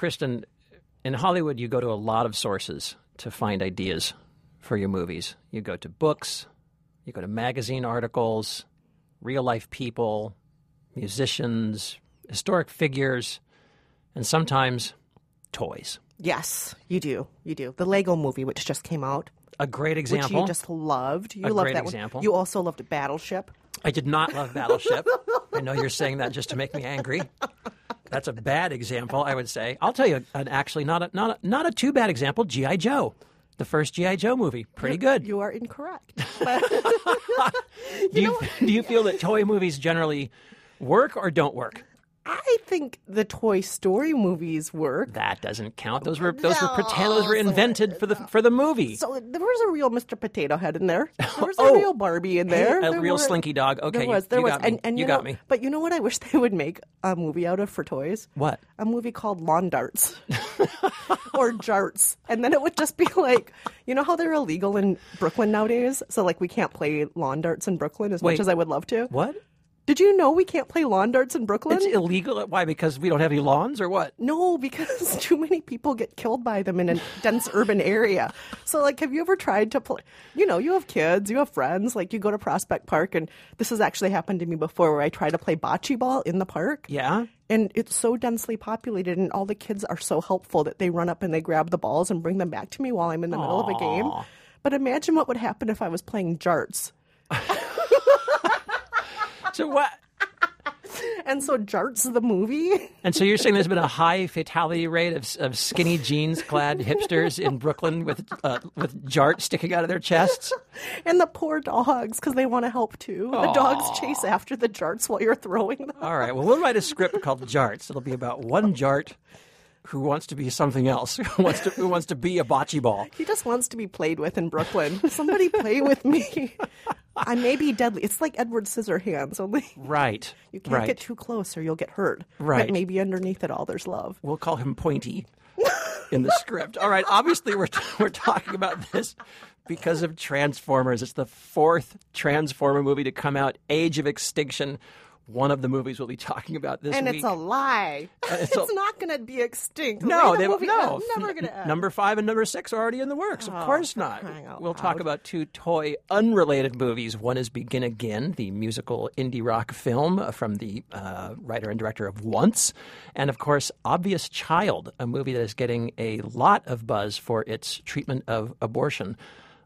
Kristen, in Hollywood, you go to a lot of sources to find ideas for your movies. You go to books, you go to magazine articles, real life people, musicians, historic figures, and sometimes toys. Yes, you do. You do. The Lego movie, which just came out, A great example. which you just loved. You A loved great that example. one. You also loved Battleship. I did not love Battleship. I know you're saying that just to make me angry. That's a bad example, I would say. I'll tell you, an actually not a, not a, not a too bad example. GI Joe, the first GI Joe movie, pretty good. You are incorrect. do you do you feel that toy movies generally work or don't work? I think the Toy Story movies work. That doesn't count. Those were those were No, pretend. Those were so- invented for the for the movie. So there was a real Mr. Potato Head in there. There was a Oh. real Barbie in there. a There real were- Slinky Dog. Okay, there was. There you was. got. And, and You you, got me. But you know what? I wish they would make a movie out of for toys. What? A movie called Lawn Darts or Jarts, and then it would just be like, you know how they're illegal in Brooklyn nowadays. So like we can't play lawn darts in Brooklyn as Wait. much as I would love to. What? Did you know we can't play lawn darts in Brooklyn? It's illegal. Why? Because we don't have any lawns, or what? No, because too many people get killed by them in a dense urban area. So, like, have you ever tried to play? You know, you have kids, you have friends. Like, you go to Prospect Park, and this has actually happened to me before, where I try to play bocce ball in the park. Yeah. And it's so densely populated, and all the kids are so helpful that they run up and they grab the balls and bring them back to me while I'm in the middle of a game. But imagine what would happen if I was playing jarts. So what? And so, Jarts the movie. And so you're saying there's been a high fatality rate of, of skinny jeans clad hipsters in Brooklyn with uh, with jart sticking out of their chests? And the poor dogs, because they want to help too. The dogs chase after the jarts while you're throwing them. All right. Well, we'll write a script called Jarts. It'll be about one jart who wants to be something else, who wants to who wants to be a bocce ball. He just wants to be played with in Brooklyn. Somebody play with me. I may be deadly. It's like Edward Scissorhands, only Right. you can't right. get too close or you'll get hurt. Right. But maybe underneath it all, there's love. We'll call him Pointy in the script. All right. Obviously, we're we're talking about this because of Transformers. It's the fourth Transformer movie to come out. Age of Extinction. One of the movies we'll be talking about this And week. And it's a lie. it's It's, a- not going to be extinct. No, the they movie no. never going to end. Number five and number six are already in the works. Of course not. We'll talk about two toy unrelated movies. One is Begin Again, the musical indie rock film uh, from the uh, writer and director of Once, and of course, Obvious Child, a movie that is getting a lot of buzz for its treatment of abortion.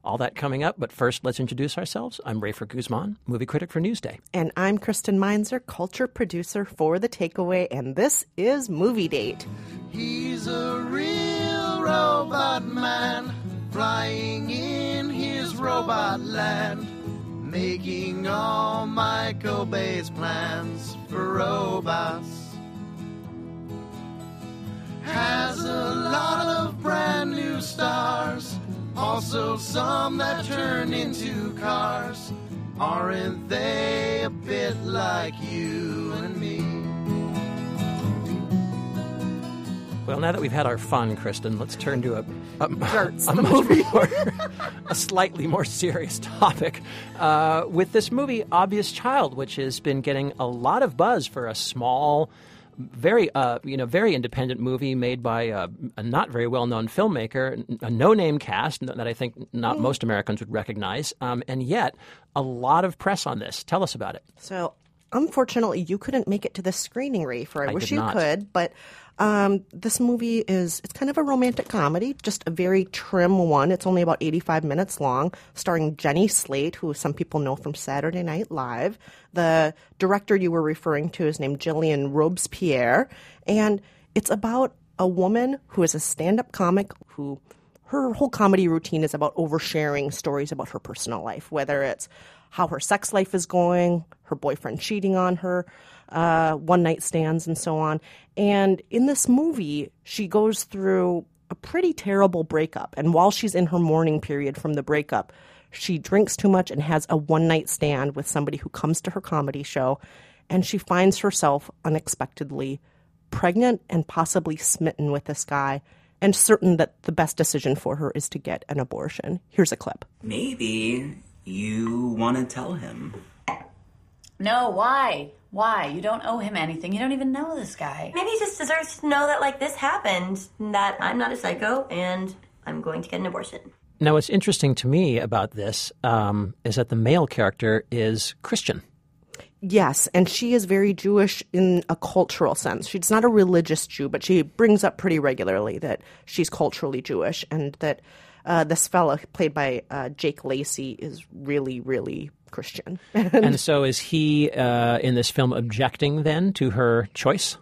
All that coming up, but first, let's introduce ourselves. I'm Rafer Guzman, movie critic for Newsday. And I'm Kristen Meinzer, culture producer for The Takeaway, and this is Movie Date. He's a real robot man, flying in his robot land, making all Michael Bay's plans for robots. Has a lot of brand new stars, also some that turn into cars. Aren't they a bit like you and me? Well, now that we've had our fun, Kristen, let's turn to a a, Jarts, a the much more, a slightly more serious topic uh, with this movie, Obvious Child, which has been getting a lot of buzz for a small, very uh, you know very independent movie made by a, a not very well known filmmaker, a no name cast that I think not most Americans would recognize, um, and yet a lot of press on this. Tell us about it. So, unfortunately, you couldn't make it to the screening, Rafer. I, I wish you could, but um, this movie is it's kind of a romantic comedy, just a very trim one. It's only about 85 minutes long, starring Jenny Slate, who some people know from Saturday Night Live. The director you were referring to is named Gillian Robespierre, and it's about a woman who is a stand-up comic who her whole comedy routine is about oversharing stories about her personal life, whether it's how her sex life is going, her boyfriend cheating on her, uh, one night stands, and so on. And in this movie, she goes through a pretty terrible breakup. And while she's in her mourning period from the breakup, she drinks too much and has a one night stand with somebody who comes to her comedy show. And she finds herself unexpectedly pregnant and possibly smitten with this guy and certain that the best decision for her is to get an abortion. Here's a clip. Maybe you want to tell him. No, why? Why? You don't owe him anything. You don't even know this guy. Maybe he just deserves to know that like this happened, that I'm not a psycho, and I'm going to get an abortion. Now, what's interesting to me about this um, is that the male character is Christian. Yes, and she is very Jewish in a cultural sense. She's not a religious Jew, but she brings up pretty regularly that she's culturally Jewish and that uh, this fellow, played by uh, Jake Lacy, is really, really Christian. and so, is he uh, in this film objecting then to her choice?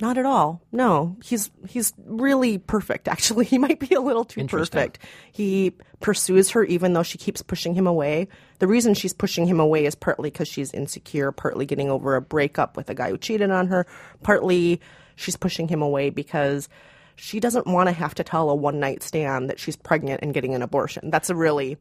Not at all. No, he's he's really perfect. Actually, he might be a little too perfect. He pursues her even though she keeps pushing him away. The reason she's pushing him away is partly because she's insecure, partly getting over a breakup with a guy who cheated on her, partly she's pushing him away because she doesn't want to have to tell a one night stand that she's pregnant and getting an abortion. That's a really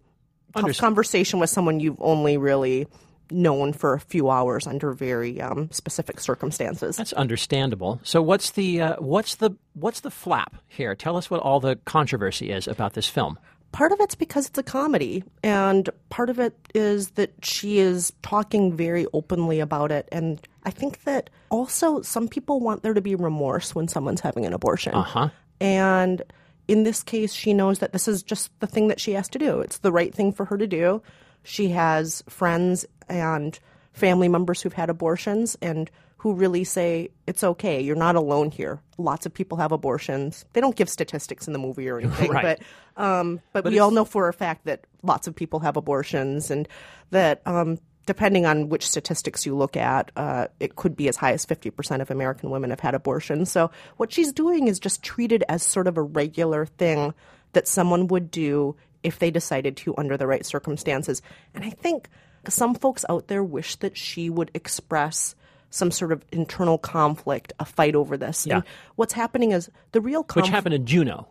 tough conversation with someone you've only really known for a few hours under very um, specific circumstances. That's understandable. So what's the uh, what's the what's the flap here? Tell us what all the controversy is about this film. Part of it's because it's a comedy, and part of it is that she is talking very openly about it. And I think that also some people want there to be remorse when someone's having an abortion. Uh-huh. And in this case, she knows that this is just the thing that she has to do. It's the right thing for her to do. She has friends and family members who've had abortions and who really say it's okay. You're not alone here. Lots of people have abortions. They don't give statistics in the movie or anything, right. but um, but, but we all know for a fact that lots of people have abortions, and that um, depending on which statistics you look at, uh, it could be as high as fifty percent of American women have had abortions. So what she's doing is just treated as sort of a regular thing that someone would do if they decided to under the right circumstances. And I think some folks out there wish that she would express some sort of internal conflict, a fight over this. Yeah. And what's happening is the real conflict. Which happened in Juno.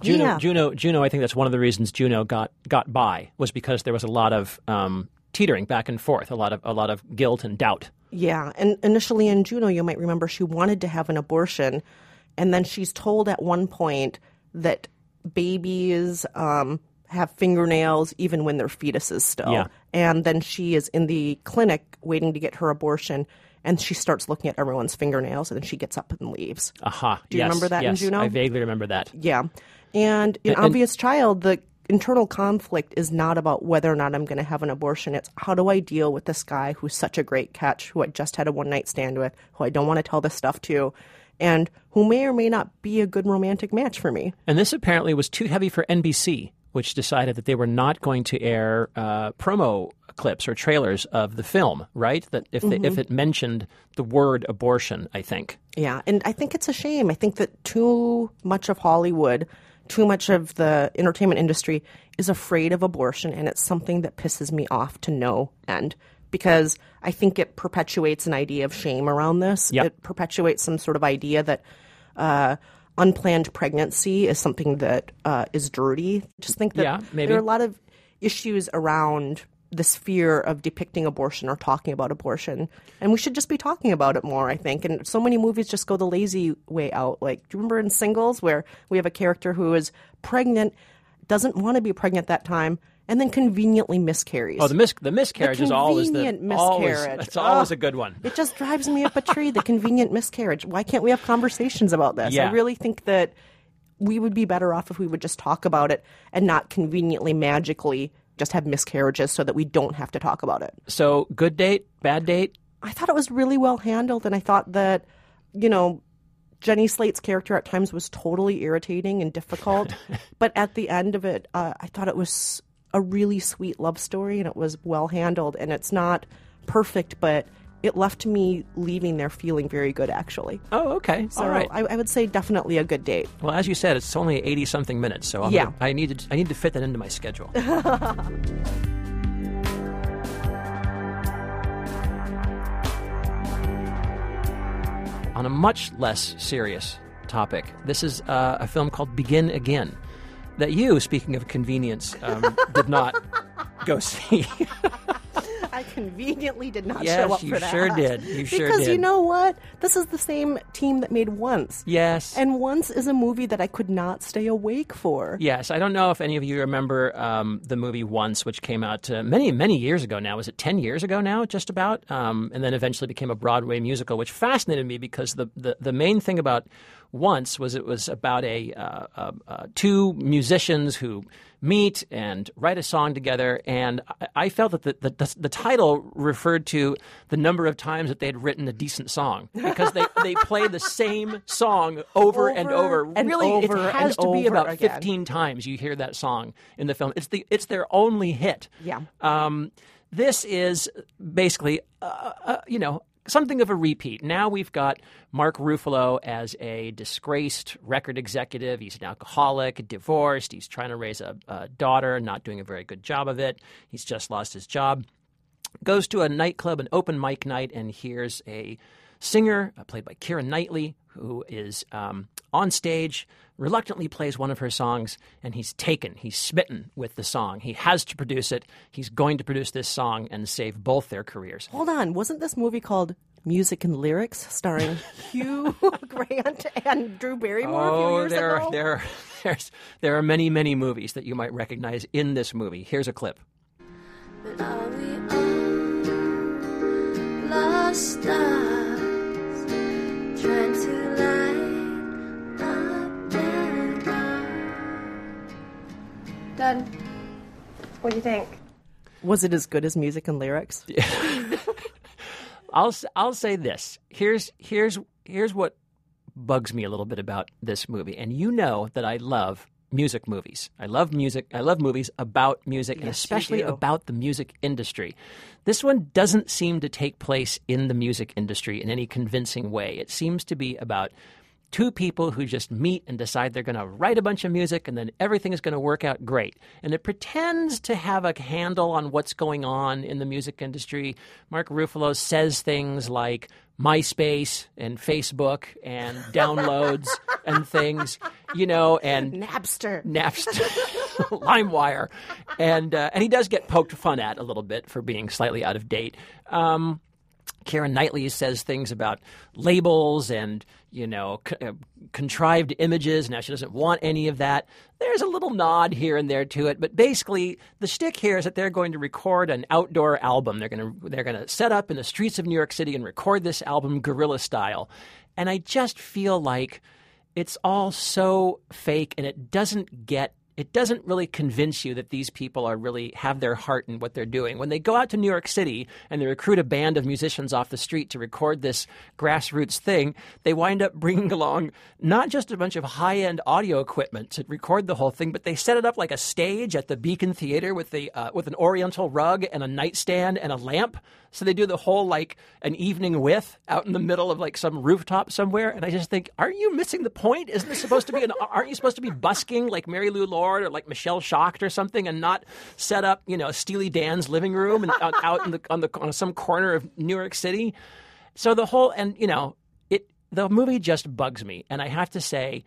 Juno, Yeah. Juno, Juno. I think that's one of the reasons Juno got got by was because there was a lot of um, teetering back and forth, a lot of a lot of guilt and doubt. Yeah, and initially in Juno, you might remember she wanted to have an abortion, and then she's told at one point that babies um, have fingernails even when they're fetuses still. Yeah. And then she is in the clinic waiting to get her abortion, and she starts looking at everyone's fingernails, and then she gets up and leaves. Aha. Do you yes, remember that in yes, Juno? I vaguely remember that. Yeah. And in And- Obvious Child, the internal conflict is not about whether or not I'm going to have an abortion. It's how do I deal with this guy who's such a great catch, who I just had a one night stand with, who I don't want to tell this stuff to, and who may or may not be a good romantic match for me. And this apparently was too heavy for NBC, which decided that they were not going to air uh, promo clips or trailers of the film. Right? That if they, if it mentioned the word abortion, I think. Yeah, and I think it's a shame. I think that too much of Hollywood, too much of the entertainment industry is afraid of abortion, and it's something that pisses me off to no end because I think it perpetuates an idea of shame around this. Yep. It perpetuates some sort of idea that uh, unplanned pregnancy is something that uh, is dirty. Just think that Yeah, there are a lot of issues around this fear of depicting abortion or talking about abortion. And we should just be talking about it more, I think. And so many movies just go the lazy way out. Like, do you remember in Singles where we have a character who is pregnant, doesn't want to be pregnant that time, and then conveniently miscarries? Oh, the mis- the miscarriage is always the convenient always miscarriage. it's always Ugh. a good one. It just drives me up a tree, the convenient miscarriage. Why can't we have conversations about this? Yeah. I really think that we would be better off if we would just talk about it and not conveniently, magically just have miscarriages so that we don't have to talk about it. So, good date, bad date. I thought it was really well handled, and I thought that, you know, Jenny Slate's character at times was totally irritating and difficult, but at the end of it, uh, I thought it was a really sweet love story, and it was well handled, and it's not perfect, but it left me leaving there feeling very good, actually. Oh, okay. So All right. I, I would say definitely a good date. Well, as you said, it's only eighty something minutes, so I'm Yeah. gonna, I need to I need to fit that into my schedule. On a much less serious topic, this is uh, a film called Begin Again that you, speaking of convenience, um, did not go see. I conveniently did not Yes, show up for that. Yes, you sure did. You sure because you know what? This is the same team that made Once. Yes. And Once is a movie that I could not stay awake for. Yes, I don't know if any of you remember um, the movie Once, which came out uh, many, many years ago now. Was it 10 years ago now, just about? Um, and then eventually became a Broadway musical, which fascinated me because the, the, the main thing about Once was it was about a uh, uh, uh, two musicians who meet and write a song together. And I, I felt that the, the, the title referred to the number of times that they had written a decent song because they, they play the same song over, and Over over. and really, over it has to be about again. 15 times you hear that song in the film. It's the it's their only hit. Yeah. Um, this is basically, uh, uh, you know, something of a repeat. Now we've got Mark Ruffalo as a disgraced record executive. He's an alcoholic, divorced. He's trying to raise a, a daughter, not doing a very good job of it. He's just lost his job goes to a nightclub, an open mic night, and hears a singer uh, played by Keira Knightley who is um, on stage, reluctantly plays one of her songs, and he's taken. He's smitten with the song. He has to produce it. He's going to produce this song and save both their careers. Hold on, wasn't this movie called Music and Lyrics, starring Hugh Grant and Drew Barrymore a few Oh, years there, ago? there, there's, there are many, many movies that you might recognize in this movie. Here's a clip. Done. What do you think? Was it as good as Music and Lyrics? I'll s- I'll say this. Here's here's here's what bugs me a little bit about this movie. And you know that I love music movies. I love music. I love movies about music and Yes, you especially about the music industry. This one doesn't seem to take place in the music industry in any convincing way. It seems to be about two people who just meet and decide they're going to write a bunch of music and then everything is going to work out great. And it pretends to have a handle on what's going on in the music industry. Mark Ruffalo says things like MySpace and Facebook and downloads and things, you know, and Napster. Napster, LimeWire, and uh, and he does get poked fun at a little bit for being slightly out of date. Um, Karen Knightley says things about labels and you know c- uh, contrived images. Now she doesn't want any of that. There's a little nod here and there to it, but basically the shtick here is that they're going to record an outdoor album. They're going to they're going to set up in the streets of New York City and record this album guerrilla style. And I just feel like it's all so fake and it doesn't get it doesn't really convince you that these people are really have their heart in what they're doing. When they go out to New York City and they recruit a band of musicians off the street to record this grassroots thing, they wind up bringing along not just a bunch of high-end audio equipment to record the whole thing, but they set it up like a stage at the Beacon Theater with the uh, with an oriental rug and a nightstand and a lamp. So they do the whole like an evening with out in the middle of like some rooftop somewhere, and I just think, aren't you missing the point? Isn't this supposed to be an? Aren't you supposed to be busking like Mary Lou Lord or like Michelle Shocked or something, and not set up you know Steely Dan's living room and out, out in the on the on some corner of New York City? So the whole and you know it the movie just bugs me, and I have to say.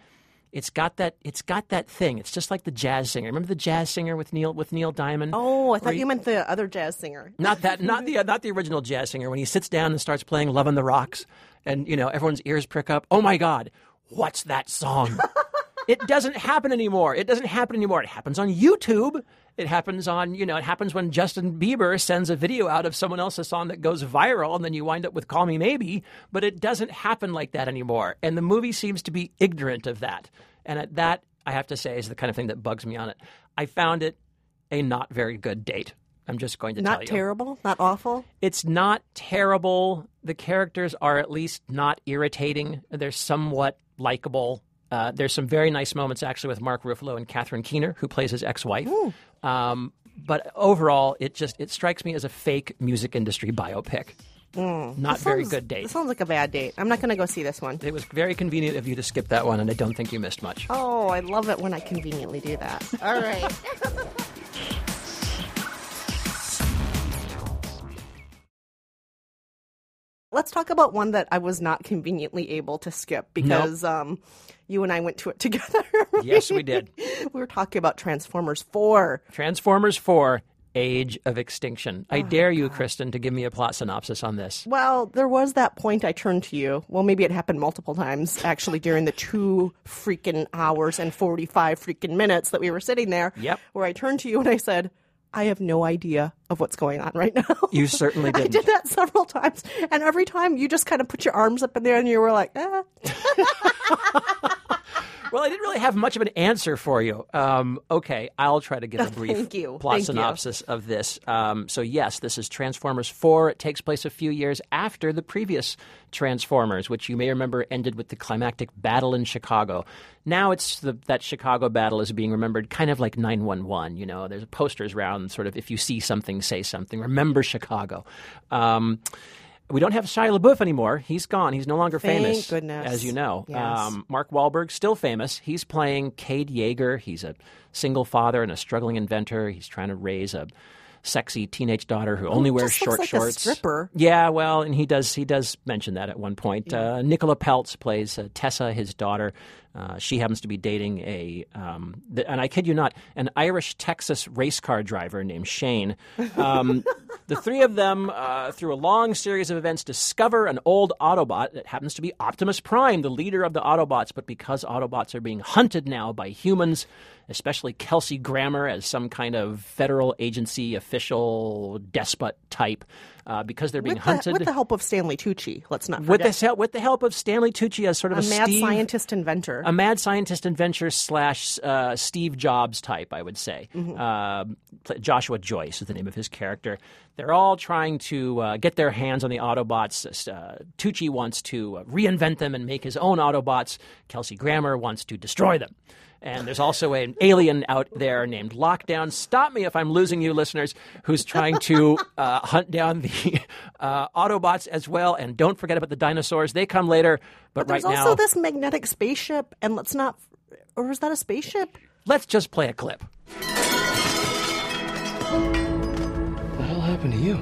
It's got that. It's got that thing. It's just like the jazz singer. Remember the jazz singer with Neil with Neil Diamond? Oh, I thought he- you meant the other jazz singer. not that not the not the original jazz singer when he sits down and starts playing love on the rocks and you know everyone's ears prick up oh my god what's that song it doesn't happen anymore it doesn't happen anymore it happens on youtube it happens on you know it happens when justin bieber sends a video out of someone else's song that goes viral and then you wind up with call me maybe but it doesn't happen like that anymore and the movie seems to be ignorant of that and at that i have to say is the kind of thing that bugs me on it i found it a not very good date i'm just going to tell you. Not terrible, not awful. it's not terrible. The characters are at least not irritating. They're somewhat likable. Uh, there's some very nice moments actually with Mark Ruffalo and Catherine Keener, who plays his ex-wife. Um, but overall, it just it strikes me as a fake music industry biopic. Not very Sounds- good date. This sounds like a bad date. I'm not going to go see this one. It was very convenient of you to skip that one, and I don't think you missed much. Oh, I love it when I conveniently do that. All right. Let's talk about one that I was not conveniently able to skip because um, you and I went to it together. Yes, we did. we were talking about Transformers 4. Transformers 4 Age of Extinction. I dare you, Kristen, to give me a plot synopsis on this. Well, there was that point I turned to you. Well, maybe it happened multiple times actually during the two freaking hours and 45 freaking minutes that we were sitting there. Yep. Where I turned to you and I said, I have no idea of what's going on right now. You certainly I didn't. did that several times. And every time you just kind of put your arms up in there and you were like, eh. Well, I didn't really have much of an answer for you. Um, okay, I'll try to give a brief you. plot Thank you. synopsis of this. Um, so, yes, this is Transformers 4. It takes place a few years after the previous Transformers, which you may remember ended with the climactic battle in Chicago. Now it's the, that Chicago battle is being remembered kind of like 911. You know, there's posters around, sort of, if you see something, say something. Remember Chicago. Um, we don't have Shia LaBeouf anymore. He's gone. He's no longer Thank famous, goodness. as you know. Yes. Um, Mark Wahlberg, still famous. He's playing Cade Yeager. He's a single father and a struggling inventor. He's trying to raise a sexy teenage daughter who only wears short like a shorts. stripper. Yeah, well, and he does he does mention that at one point. Uh, Nicola Peltz plays uh, Tessa, his daughter. Uh, she happens to be dating a, um, th- and I kid you not, an Irish Texas race car driver named Shane. Um, the three of them, uh, through a long series of events, discover an old Autobot that happens to be Optimus Prime, the leader of the Autobots. But because Autobots are being hunted now by humans, especially Kelsey Grammer as some kind of federal agency official despot type, uh, because they're being With the, hunted with the help of Stanley Tucci, let's not with forget. the help with the help of Stanley Tucci as sort of a a, mad Steve, scientist inventor. a mad scientist inventor slash uh, Steve Jobs type, I would say. Mm-hmm. Uh, Joshua Joyce is the name of his character. They're all trying to uh, get their hands on the Autobots. Uh, Tucci wants to uh, reinvent them and make his own Autobots. Kelsey Grammer wants to destroy them. And there's also an alien out there named Lockdown. Stop me if I'm losing you, listeners, who's trying to uh, hunt down the uh, Autobots as well. And don't forget about the dinosaurs. They come later. But, There's right now. There's also now, this magnetic spaceship, and let's not. Or is that a spaceship? let's just play a clip. What the hell happened to you?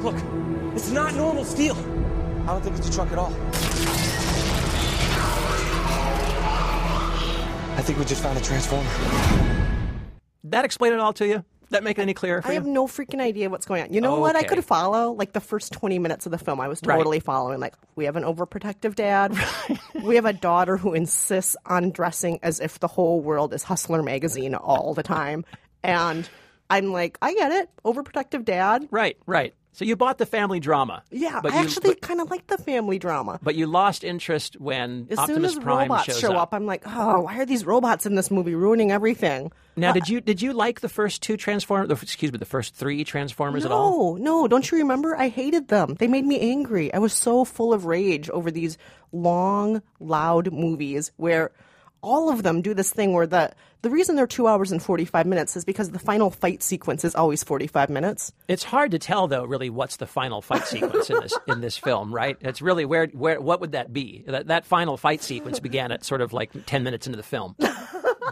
Look, it's not normal steel. I don't think it's a truck at all. I think we just found a transformer. That explain it all to you? That make it any clearer for I you? have no freaking idea what's going on. You know what? I could follow like the first 20 minutes of the film. I was Right. totally following. Like, we have an overprotective dad. we have a daughter who insists on dressing as if the whole world is Hustler magazine all the time. And I'm like, I get it. Overprotective dad. Right, right. So you bought the family drama. Yeah, but I you, actually kind of like the family drama. but you lost interest when As Optimus soon as Prime robots show up. I'm like, oh, why are these robots in this movie ruining everything? Now, uh, did you did you like the first two Transformers? Excuse me, the first three Transformers at all? No, no, don't you remember? I hated them. They made me angry. I was so full of rage over these long, loud movies where all of them do this thing where the the reason they're two hours and forty five minutes is because the final fight sequence is always forty five minutes. It's hard to tell though, really, what's the final fight sequence in this in this film, right? It's really where where what would that be? That that final fight sequence began at sort of like ten minutes into the film.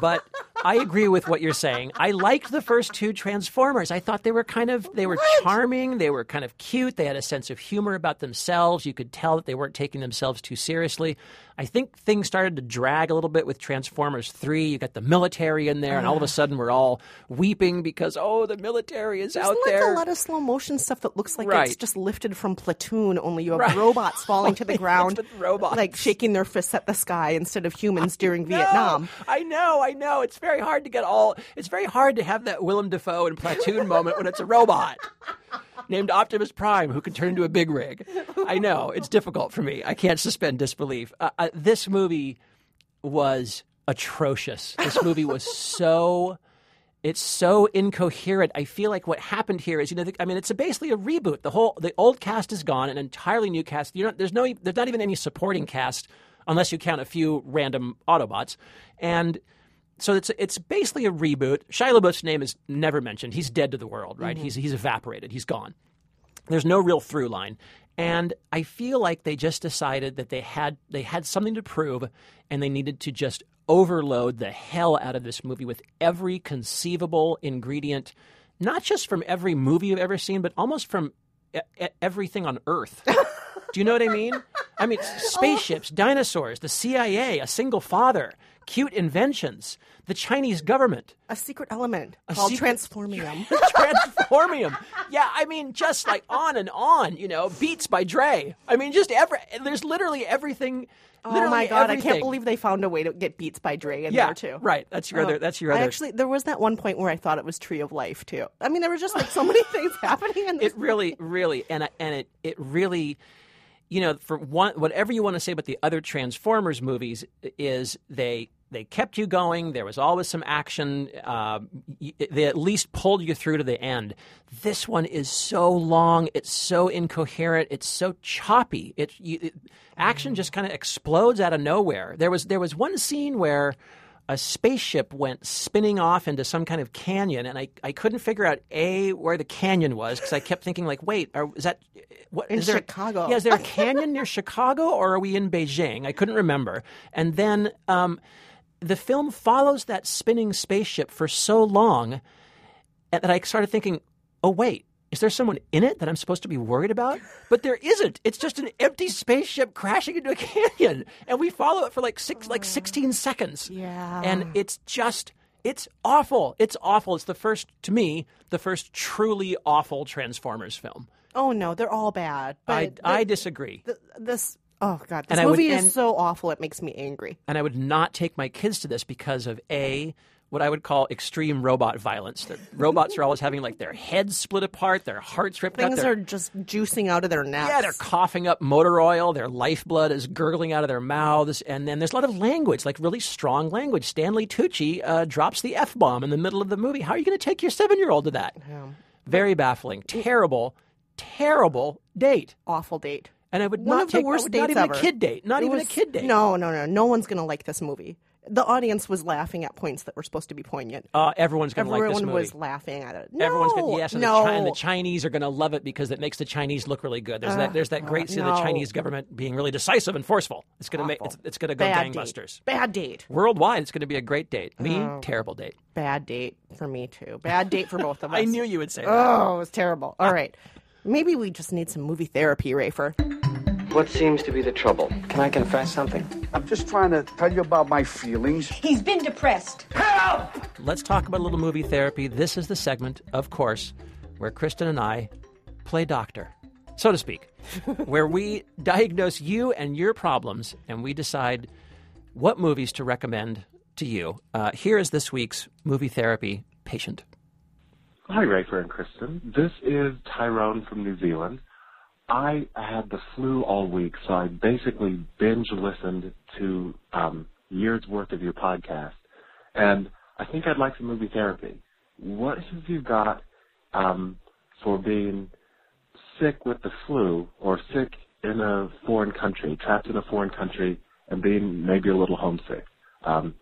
But I agree with what you're saying. I liked the first two Transformers. I thought they were kind of they were charming. They were kind of cute. They had a sense of humor about themselves. You could tell that they weren't taking themselves too seriously. I think things started to drag a little bit with Transformers 3. You got the military in there, and all of a uh-huh. sudden we're all weeping because, oh, the military is out There's like there. a lot of slow motion stuff that looks like Right. it's just lifted from Platoon, only you have Right. robots falling to the ground, robots. like shaking their fists at the sky instead of humans during Vietnam. I know, I know. It's very hard to get all. It's very hard to have that Willem Dafoe and Platoon moment when it's a robot named Optimus Prime who can turn into a big rig. I know it's difficult for me. I can't suspend disbelief. Uh, uh, this movie was atrocious. This movie was so. It's so incoherent. I feel like what happened here is, you know, I mean, it's a, basically a reboot. The whole, the old cast is gone, an entirely new cast. You know, there's no, there's not even any supporting cast, unless you count a few random Autobots, and so it's it's basically a reboot. Shia LaBeouf's name is never mentioned. He's dead to the world, right? Mm-hmm. He's he's evaporated. He's gone. There's no real through line. And I feel like they just decided that they had they had something to prove and they needed to just overload the hell out of this movie with every conceivable ingredient, not just from every movie you've ever seen, but almost from e- e- everything on earth. Do you know what I mean? I mean, oh. spaceships, dinosaurs, the CIA, a single father, cute inventions, the Chinese government, A secret element called secret- transformium. Transformium. Yeah, I mean, just like on and on. You know, Beats by Dre. I mean, just every. There's literally everything. Oh my god! I can't believe they found a way to get Beats by Dre in Yeah, there too. right. That's your Oh. other. That's your I other. actually, there was that one point where I thought it was Tree of Life too. I mean, there were just like so many things happening in this. it really, really, and and it it really, you know, for one, whatever you want to say about the other Transformers movies is they they kept you going. There was always some action. Uh, they at least pulled you through to the end. This one is so long. It's so incoherent. It's so choppy. It, you, it action just kind of explodes out of nowhere. There was there was one scene where a spaceship went spinning off into some kind of canyon, and I, I couldn't figure out a where the canyon was because I kept thinking like, wait, are, is that what In is there a- Chicago. yeah, is there a canyon near Chicago, or are we in Beijing? I couldn't remember. And then um, the film follows that spinning spaceship for so long that I started thinking, oh wait. Is there someone in it that I'm supposed to be worried about? But there isn't. It's just an empty spaceship crashing into a canyon, and we follow it for like six, like mm. 16 seconds. Yeah. and it's just it's awful. It's awful. It's the first to me, the first truly awful Transformers film. Oh no, they're all bad. But I I disagree. th- this. Oh god, this And I would- movie and- is so awful. It makes me angry. and I would not take my kids to this because of a what I would call extreme robot violence. The robots are always having like their heads split apart, their hearts ripped out. Things are just juicing out of their necks. yeah, they're coughing up motor oil. Their lifeblood is gurgling out of their mouths, and then there's a lot of language, like really strong language. Stanley Tucci uh, drops the f bomb in the middle of the movie. How are you going to take your seven year old to that? Very baffling, terrible, terrible date. awful date. And I would One not of the take I worst would not even ever. a kid date. Not It even was- a kid date. No, no, no. No one's gonna like this movie. The audience was laughing at points that were supposed to be poignant. Uh, everyone's going to like this movie. Everyone was laughing at it. No, Everyone's gonna, yes, and, no. the, and the Chinese are going to love it because it makes the Chinese look really good. There's that. There's that great scene of the. Chinese government being really decisive and forceful. It's going to make. It's, it's going to go Bad gangbusters. Date. Bad date. Worldwide, it's going to be a great date. Me, Oh. terrible date. Bad date for me too. Bad date for both of us. I knew you would say that. Oh, it was terrible. All right. Maybe we just need some movie therapy, Rafer. What seems to be the trouble? Can I confess something? I'm just trying to tell you about my feelings. He's been depressed. Help! Let's talk about a little movie therapy. This is the segment, of course, where Kristen and I play doctor, so to speak, where we diagnose you and your problems, and we decide what movies to recommend to you. Uh, here is this week's movie therapy patient. Hi, Rafer and Kristen. This is Tyrone from New Zealand. I had the flu all week, so I basically binge listened to um, years worth of your podcast, and I think I'd like some movie therapy. What have you got um, for being sick with the flu or sick in a foreign country, trapped in a foreign country, and being maybe a little homesick? Um.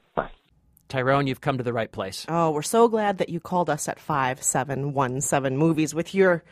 Tyrone, you've come to the right place. Oh, we're so glad that you called us at 5717 Movies with your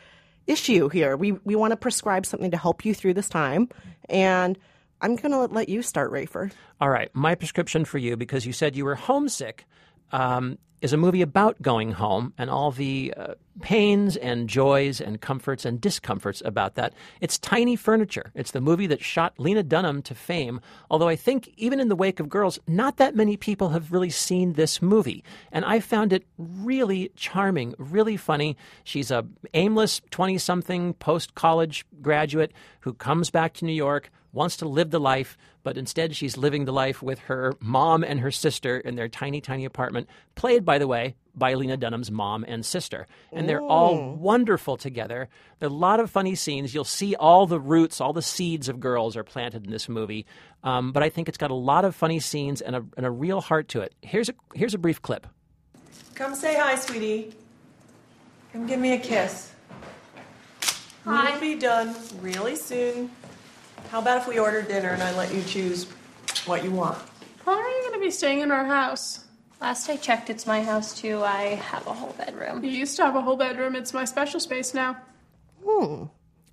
issue here. We we want to prescribe something to help you through this time. And I'm going to let you start, Rafer. All right, my prescription for you, because you said you were homesick, um, is a movie about going home and all the uh, pains and joys and comforts and discomforts about that. It's Tiny Furniture. It's the movie that shot Lena Dunham to fame, although I think even in the wake of Girls, not that many people have really seen this movie. And I found it really charming, really funny. She's a aimless 20-something post-college graduate who comes back to New York, wants to live the life, but instead she's living the life with her mom and her sister in their tiny, tiny apartment, played, by the way, by Lena Dunham's mom and sister. And they're all wonderful together. There are a lot of funny scenes. You'll see all the roots, all the seeds of girls are planted in this movie. Um, but I think it's got a lot of funny scenes and a, and a real heart to it. Here's a, here's a brief clip. Come say hi, sweetie. Come give me a kiss. Hi. We'll be done really soon. How about if we order dinner and I let you choose what you want? How long are you going to be staying in our house? Last I checked, it's my house too. I have a whole bedroom. You used to have a whole bedroom. It's my special space now. Hmm.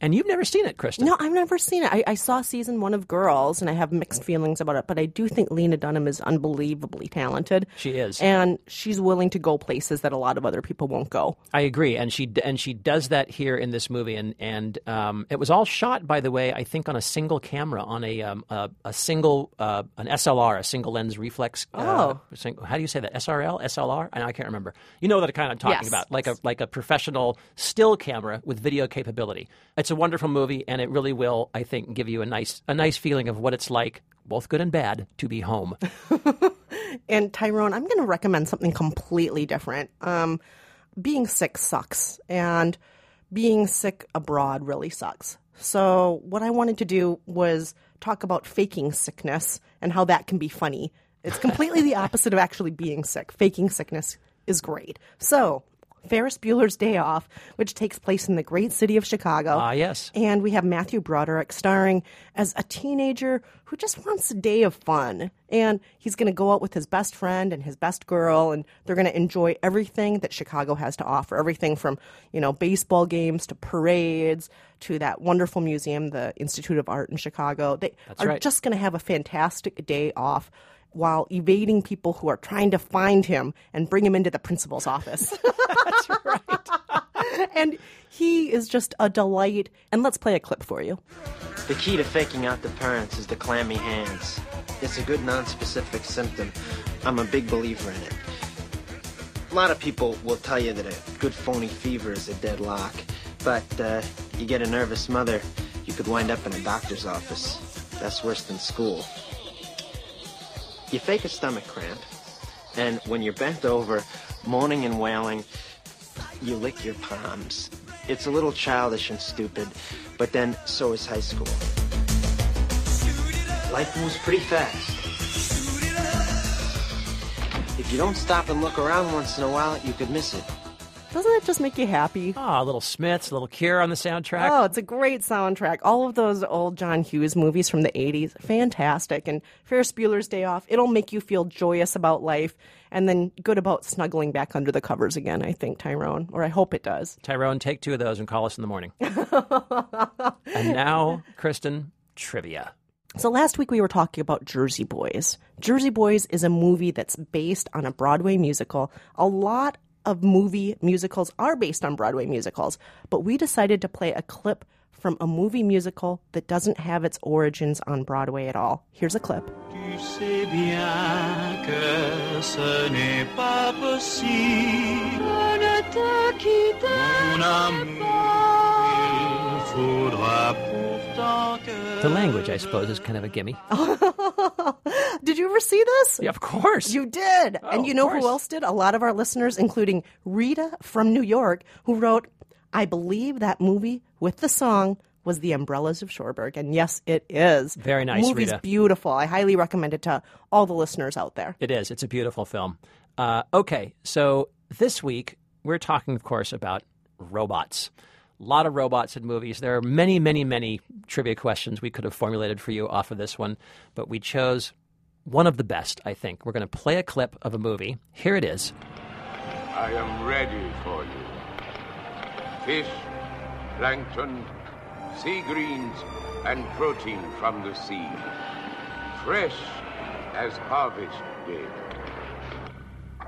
And you've never seen it, Kristen. No, I've never seen it. I, I saw season one of Girls, and I have mixed feelings about it. But I do think Lena Dunham is unbelievably talented. She is. and she's willing to go places that a lot of other people won't go. I agree, and she and she does that here in this movie, and and um, it was all shot, by the way, I think on a single camera, on a um, a, a single uh, an SLR, a single lens reflex. Uh, Oh. how do you say that? SRL, SLR? I, I can't remember. You know the kind I'm talking Yes. about, like a like a professional still camera with video capability. It's a wonderful movie, and it really will, I think, give you a nice a nice feeling of what it's like, both good and bad, to be home. And Tyrone, I'm going to recommend something completely different. Um, being sick sucks, and being sick abroad really sucks. So, what I wanted to do was talk about faking sickness and how that can be funny. It's completely the opposite of actually being sick. Faking sickness is great. So, Ferris Bueller's Day Off, which takes place in the great city of Chicago. Ah, yes. And we have Matthew Broderick starring as a teenager who just wants a day of fun. And he's going to go out with his best friend and his best girl, and they're going to enjoy everything that Chicago has to offer. Everything from, you know, baseball games to parades to that wonderful museum, the Institute of Art in Chicago. They That's are right. just going to have a fantastic day off while evading people who are trying to find him and bring him into the principal's office. That's right. and he is just a delight. And let's play a clip for you. The key to faking out the parents is the clammy hands. It's a good non-specific symptom. I'm a big believer in it. A lot of people will tell you that a good phony fever is a deadlock, but uh, you get a nervous mother, you could wind up in a doctor's office. That's worse than school. You fake a stomach cramp, and when you're bent over, moaning and wailing, you lick your palms. It's a little childish and stupid, but then so is high school. Life moves pretty fast. If you don't stop and look around once in a while, you could miss it. Doesn't it just make you happy? Ah, a little Smiths, a little Cure on the soundtrack. Oh, it's a great soundtrack. All of those old John Hughes movies from the 80s, fantastic. And Ferris Bueller's Day Off, it'll make you feel joyous about life and then good about snuggling back under the covers again, I think, Tyrone. Or I hope it does. Tyrone, take two of those and call us in the morning. and now, Kristen, trivia. So last week we were talking about Jersey Boys. Jersey Boys is a movie that's based on a Broadway musical. A lot of movie musicals are based on Broadway musicals, but we decided to play a clip from a movie musical that doesn't have its origins on Broadway at all. Here's a clip. Tu sais bien que ce n'est pas possible. Je ne te quitterai Mon amour, il faudra pourtant que... The language, I suppose, is kind of a gimme. Ever see this? Yeah, of course. You did. Oh, and you know who else did? A lot of our listeners, including Rita from New York, who wrote, I believe that movie with the song was The Umbrellas of Cherbourg. And yes, it is. Very nice, Movie's Rita. beautiful. I highly recommend it to all the listeners out there. It is. It's a beautiful film. Uh, okay, so this week we're talking, of course, about robots. A lot of robots in movies. There are many, many, many trivia questions we could have formulated for you off of this one, but we chose one of the best, I think. We're going to play a clip of a movie. Here it is. I am ready for you. Fish, plankton, sea greens, and protein from the sea. Fresh as harvest day.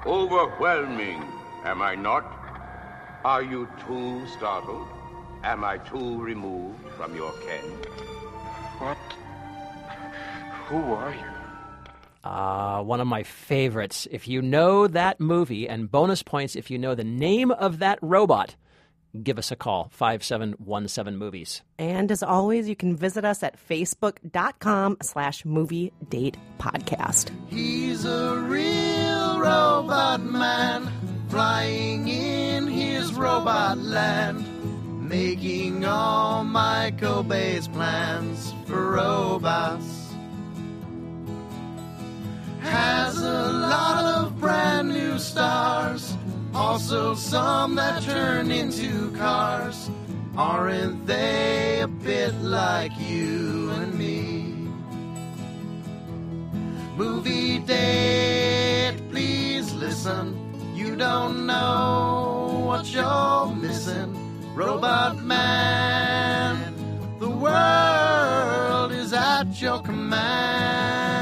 Overwhelming, am I not? Are you too startled? Am I too removed from your ken? What? Who are you? Uh, one of my favorites. If you know that movie, and bonus points if you know the name of that robot, give us a call 5717 movies. And as always, you can visit us at facebook.com slash movie date podcast. He's a real robot man, flying in his robot land, making all Michael Bay's plans for robots. Has a lot of brand new stars, also some that turn into cars. Aren't they a bit like you and me? Movie date, please listen. You don't know what you're missing. Robot Man the world is at your command.